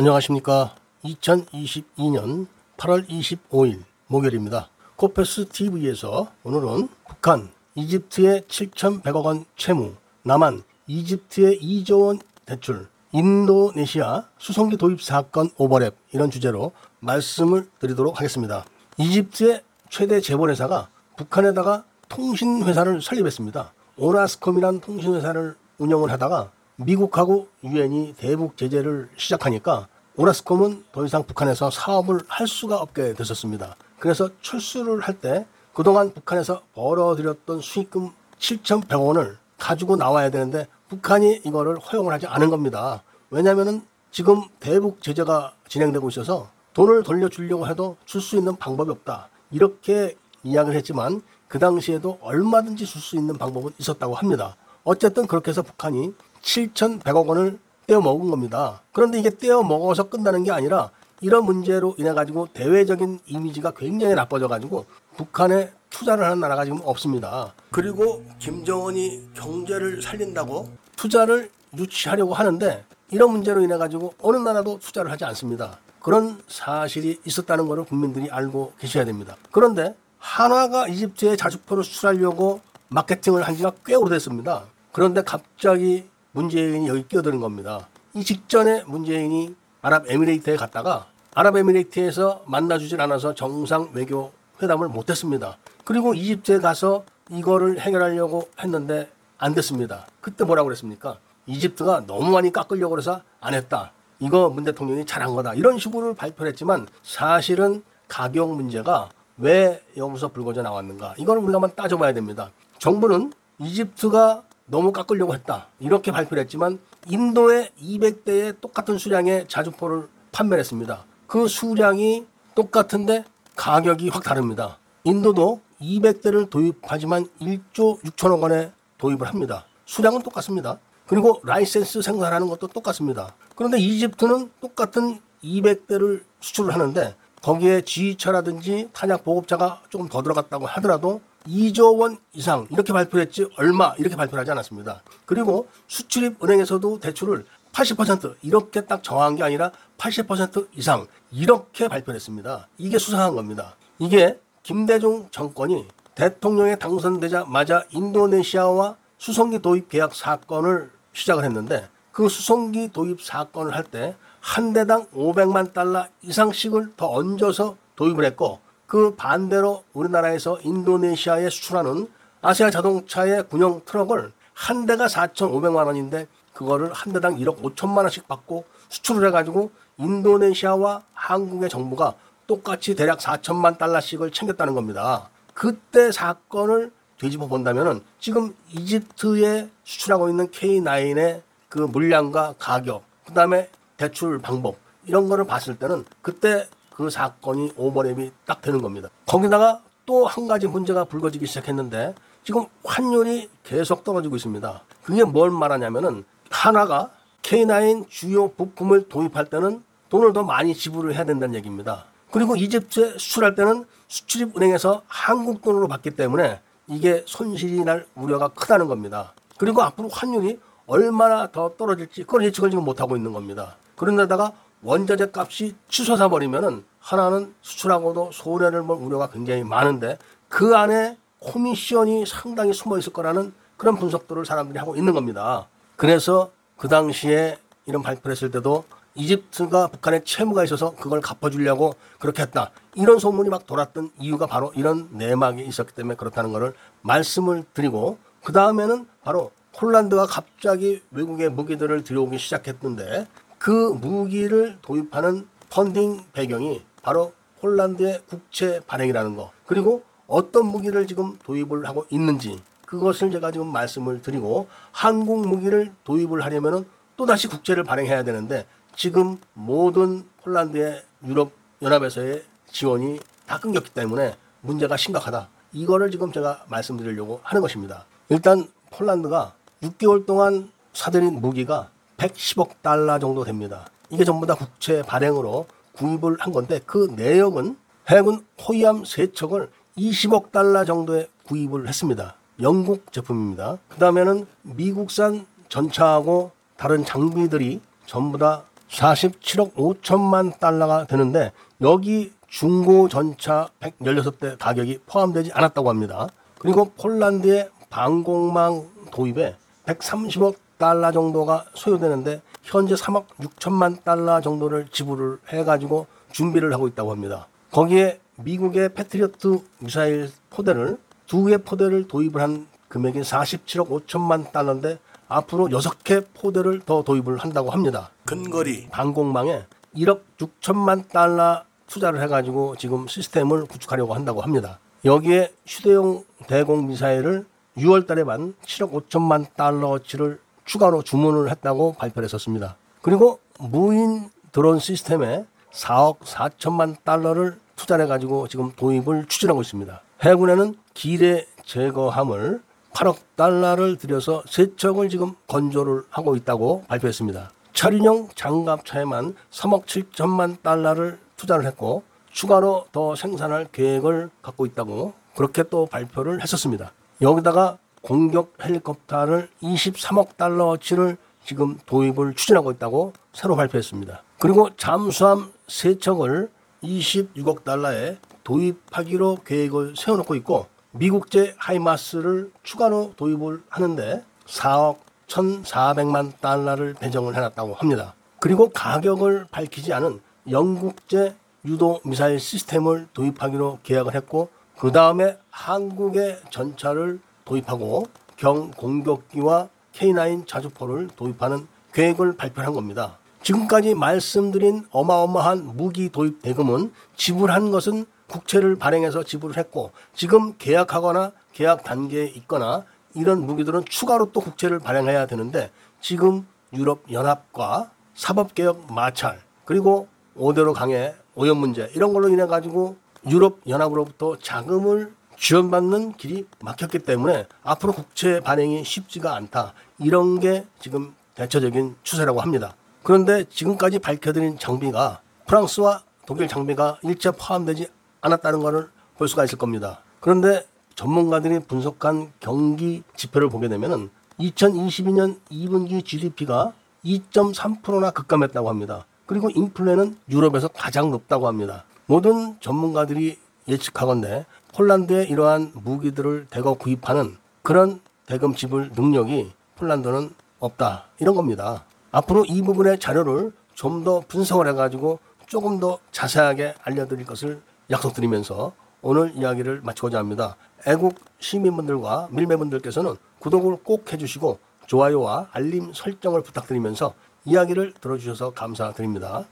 안녕하십니까. 2022년 8월 25일 목요일입니다. 코페스 TV에서 오늘은 북한, 이집트의 7,100억 원 채무, 남한, 이집트의 2조 원 대출, 인도네시아 수송기 도입 사건 오버랩 이런 주제로 말씀을 드리도록 하겠습니다. 이집트의 최대 재벌회사가 북한에다가 통신회사를 설립했습니다. 오라스콤이란 통신회사를 운영을 하다가 미국하고 유엔이 대북 제재를 시작하니까 오라스콤은 더 이상 북한에서 사업을 할 수가 없게 됐었습니다. 그래서 출수를 할 때 그동안 북한에서 벌어들였던 수익금 7,100억 원을 가지고 나와야 되는데 북한이 이거를 허용을 하지 않은 겁니다. 왜냐하면 지금 대북 제재가 진행되고 있어서 돈을 돌려주려고 해도 줄 수 있는 방법이 없다. 이렇게 이야기를 했지만 그 당시에도 얼마든지 줄 수 있는 방법은 있었다고 합니다. 어쨌든 그렇게 해서 북한이 7,100억 원을 떼어 먹은 겁니다. 그런데 이게 떼어 먹어서 끝나는 게 아니라 이런 문제로 인해 가지고 대외적인 이미지가 굉장히 나빠져 가지고 북한에 투자를 하는 나라가 지금 없습니다. 그리고 김정은이 경제를 살린다고 투자를 유치하려고 하는데 이런 문제로 인해 가지고 어느 나라도 투자를 하지 않습니다. 그런 사실이 있었다는 것을 국민들이 알고 계셔야 됩니다. 그런데 한화가 이집트에 자주포를 수출하려고 마케팅을 한 지가 꽤 오래됐습니다. 그런데 갑자기 문재인이 여기 끼어드는 겁니다. 이 직전에 문재인이 아랍에미레이트에 갔다가 아랍에미레이트에서 만나주질 않아서 정상 외교 회담을 못했습니다. 그리고 이집트에 가서 이거를 해결하려고 했는데 안 됐습니다. 그때 뭐라고 그랬습니까? 이집트가 너무 많이 깎으려고 해서 안 했다. 이거 문 대통령이 잘한 거다. 이런 식으로 발표를 했지만 사실은 가격 문제가 왜 여기서 불거져 나왔는가. 이거는 우리가 한번 따져봐야 됩니다. 정부는 이집트가 너무 깎으려고 했다. 이렇게 발표를 했지만 인도에 200대의 똑같은 수량의 자주포를 판매를 했습니다. 그 수량이 똑같은데 가격이 확 다릅니다. 인도도 200대를 도입하지만 1조 6천억 원에 도입을 합니다. 수량은 똑같습니다. 그리고 라이센스 생산하는 것도 똑같습니다. 그런데 이집트는 똑같은 200대를 수출을 하는데 거기에 지휘처라든지 탄약 보급자가 조금 더 들어갔다고 하더라도 2조 원 이상 이렇게 발표했지 얼마 이렇게 발표를 하지 않았습니다. 그리고 수출입 은행에서도 대출을 80% 이렇게 딱 정한 게 아니라 80% 이상 이렇게 발표했습니다. 이게 수상한 겁니다. 이게 김대중 정권이 대통령에 당선되자마자 인도네시아와 수송기 도입 계약 사건을 시작을 했는데 그 수송기 도입 사건을 할 때 한 대당 500만 달러 이상씩을 더 얹어서 도입을 했고 그 반대로 우리나라에서 인도네시아에 수출하는 아시아 자동차의 군용 트럭을 한 대가 4,500만 원인데 그거를 한 대당 1억 5천만 원씩 받고 수출을 해가지고 인도네시아와 한국의 정부가 똑같이 대략 4천만 달러씩을 챙겼다는 겁니다. 그때 사건을 뒤집어 본다면은 지금 이집트에 수출하고 있는 K9의 그 물량과 가격, 그 다음에 대출 방법 이런 거를 봤을 때는 그때 그 사건이 오버랩이 딱 되는 겁니다. 거기다가 또 한 가지 문제가 불거지기 시작했는데 지금 환율이 계속 떨어지고 있습니다. 그게 뭘 말하냐면은 하나가 K9 주요 부품을 도입할 때는 돈을 더 많이 지불을 해야 된다는 얘기입니다. 그리고 이집트에 수출할 때는 수출입 은행에서 한국 돈으로 받기 때문에 이게 손실이 날 우려가 크다는 겁니다. 그리고 앞으로 환율이 얼마나 더 떨어질지 그걸 예측을 지금 못하고 있는 겁니다. 그런데다가 원자재 값이 치솟아 버리면은 하나는 수출하고도 손해를 볼 우려가 굉장히 많은데 그 안에 코미션이 상당히 숨어 있을 거라는 그런 분석들을 사람들이 하고 있는 겁니다. 그래서 그 당시에 이런 발표를 했을 때도 이집트가 북한에 채무가 있어서 그걸 갚아주려고 그렇게 했다. 이런 소문이 막 돌았던 이유가 바로 이런 내막이 있었기 때문에 그렇다는 것을 말씀을 드리고 그 다음에는 바로 홀란드가 갑자기 외국의 무기들을 들여오기 시작했는데 그 무기를 도입하는 펀딩 배경이 바로 홀란드의 국채 발행이라는 거 그리고 어떤 무기를 지금 도입을 하고 있는지 그것을 제가 지금 말씀을 드리고 한국 무기를 도입을 하려면은 또다시 국채를 발행해야 되는데 지금 모든 폴란드의 유럽 연합에서의 지원이 다 끊겼기 때문에 문제가 심각하다. 이거를 지금 제가 말씀드리려고 하는 것입니다. 일단 폴란드가 6개월 동안 사들인 무기가 110억 달러 정도 됩니다. 이게 전부 다 국채 발행으로 구입을 한 건데 그 내역은 해군 호위함 세척을 20억 달러 정도에 구입을 했습니다. 영국 제품입니다. 그 다음에는 미국산 전차하고 다른 장비들이 전부 다 47억 5천만 달러가 되는데 여기 중고 전차 116대 가격이 포함되지 않았다고 합니다. 그리고 폴란드의 방공망 도입에 130억 달러 정도가 소요되는데 현재 3억 6천만 달러 정도를 지불을 해가지고 준비를 하고 있다고 합니다. 거기에 미국의 패트리어트 미사일 포대를 두 개 포대를 도입을 한 금액이 47억 5천만 달러인데 앞으로 6개 포대를 더 도입을 한다고 합니다. 근거리 방공망에 1억 6천만 달러 투자를 해가지고 지금 시스템을 구축하려고 한다고 합니다. 여기에 휴대용 대공 미사일을 6월 달에만 7억 5천만 달러치를 추가로 주문을 했다고 발표를 했었습니다. 그리고 무인 드론 시스템에 4억 4천만 달러를 투자해 가지고 지금 도입을 추진하고 있습니다. 해군에는 기뢰 제거함을 8억 달러를 들여서 세 척을 지금 건조를 하고 있다고 발표했습니다. 철인용 장갑차에만 3억 7천만 달러를 투자를 했고 추가로 더 생산할 계획을 갖고 있다고 그렇게 또 발표를 했었습니다. 여기다가 공격 헬리콥터를 23억 달러치를 지금 도입을 추진하고 있다고 새로 발표했습니다. 그리고 잠수함 세 척을 26억 달러에 도입하기로 계획을 세워놓고 있고 미국제 하이마스를 추가로 도입을 하는데 4억 1,400만 달러를 배정을 해놨다고 합니다. 그리고 가격을 밝히지 않은 영국제 유도 미사일 시스템을 도입하기로 계약을 했고 그 다음에 한국의 전차를 도입하고 경 공격기와 K9 자주포를 도입하는 계획을 발표한 겁니다. 지금까지 말씀드린 어마어마한 무기 도입 대금은 지불한 것은 국채를 발행해서 지불을 했고 지금 계약하거나 계약 단계에 있거나 이런 무기들은 추가로 또 국채를 발행해야 되는데 지금 유럽 연합과 사법 개혁 마찰 그리고 오대로 강의 오염 문제 이런 걸로 인해 가지고 유럽 연합으로부터 자금을 지원받는 길이 막혔기 때문에 앞으로 국채 발행이 쉽지가 않다. 이런 게 지금 대체적인 추세라고 합니다. 그런데 지금까지 밝혀드린 장비가 프랑스와 독일 장비가 일체 포함되지 않았다는 것을 볼 수가 있을 겁니다. 그런데 전문가들이 분석한 경기 지표를 보게 되면은 2022년 2분기 GDP가 2.3%나 급감했다고 합니다. 그리고 인플레는 유럽에서 가장 높다고 합니다. 모든 전문가들이 예측하건대 폴란드의 이러한 무기들을 대거 구입하는 그런 대금 지불 능력이 폴란드는 없다. 이런 겁니다. 앞으로 이 부분의 자료를 좀 더 분석을 해가지고 조금 더 자세하게 알려드릴 것을 약속드리면서 오늘 이야기를 마치고자 합니다. 애국 시민분들과 밀매분들께서는 구독을 꼭 해주시고 좋아요와 알림 설정을 부탁드리면서 이야기를 들어주셔서 감사드립니다.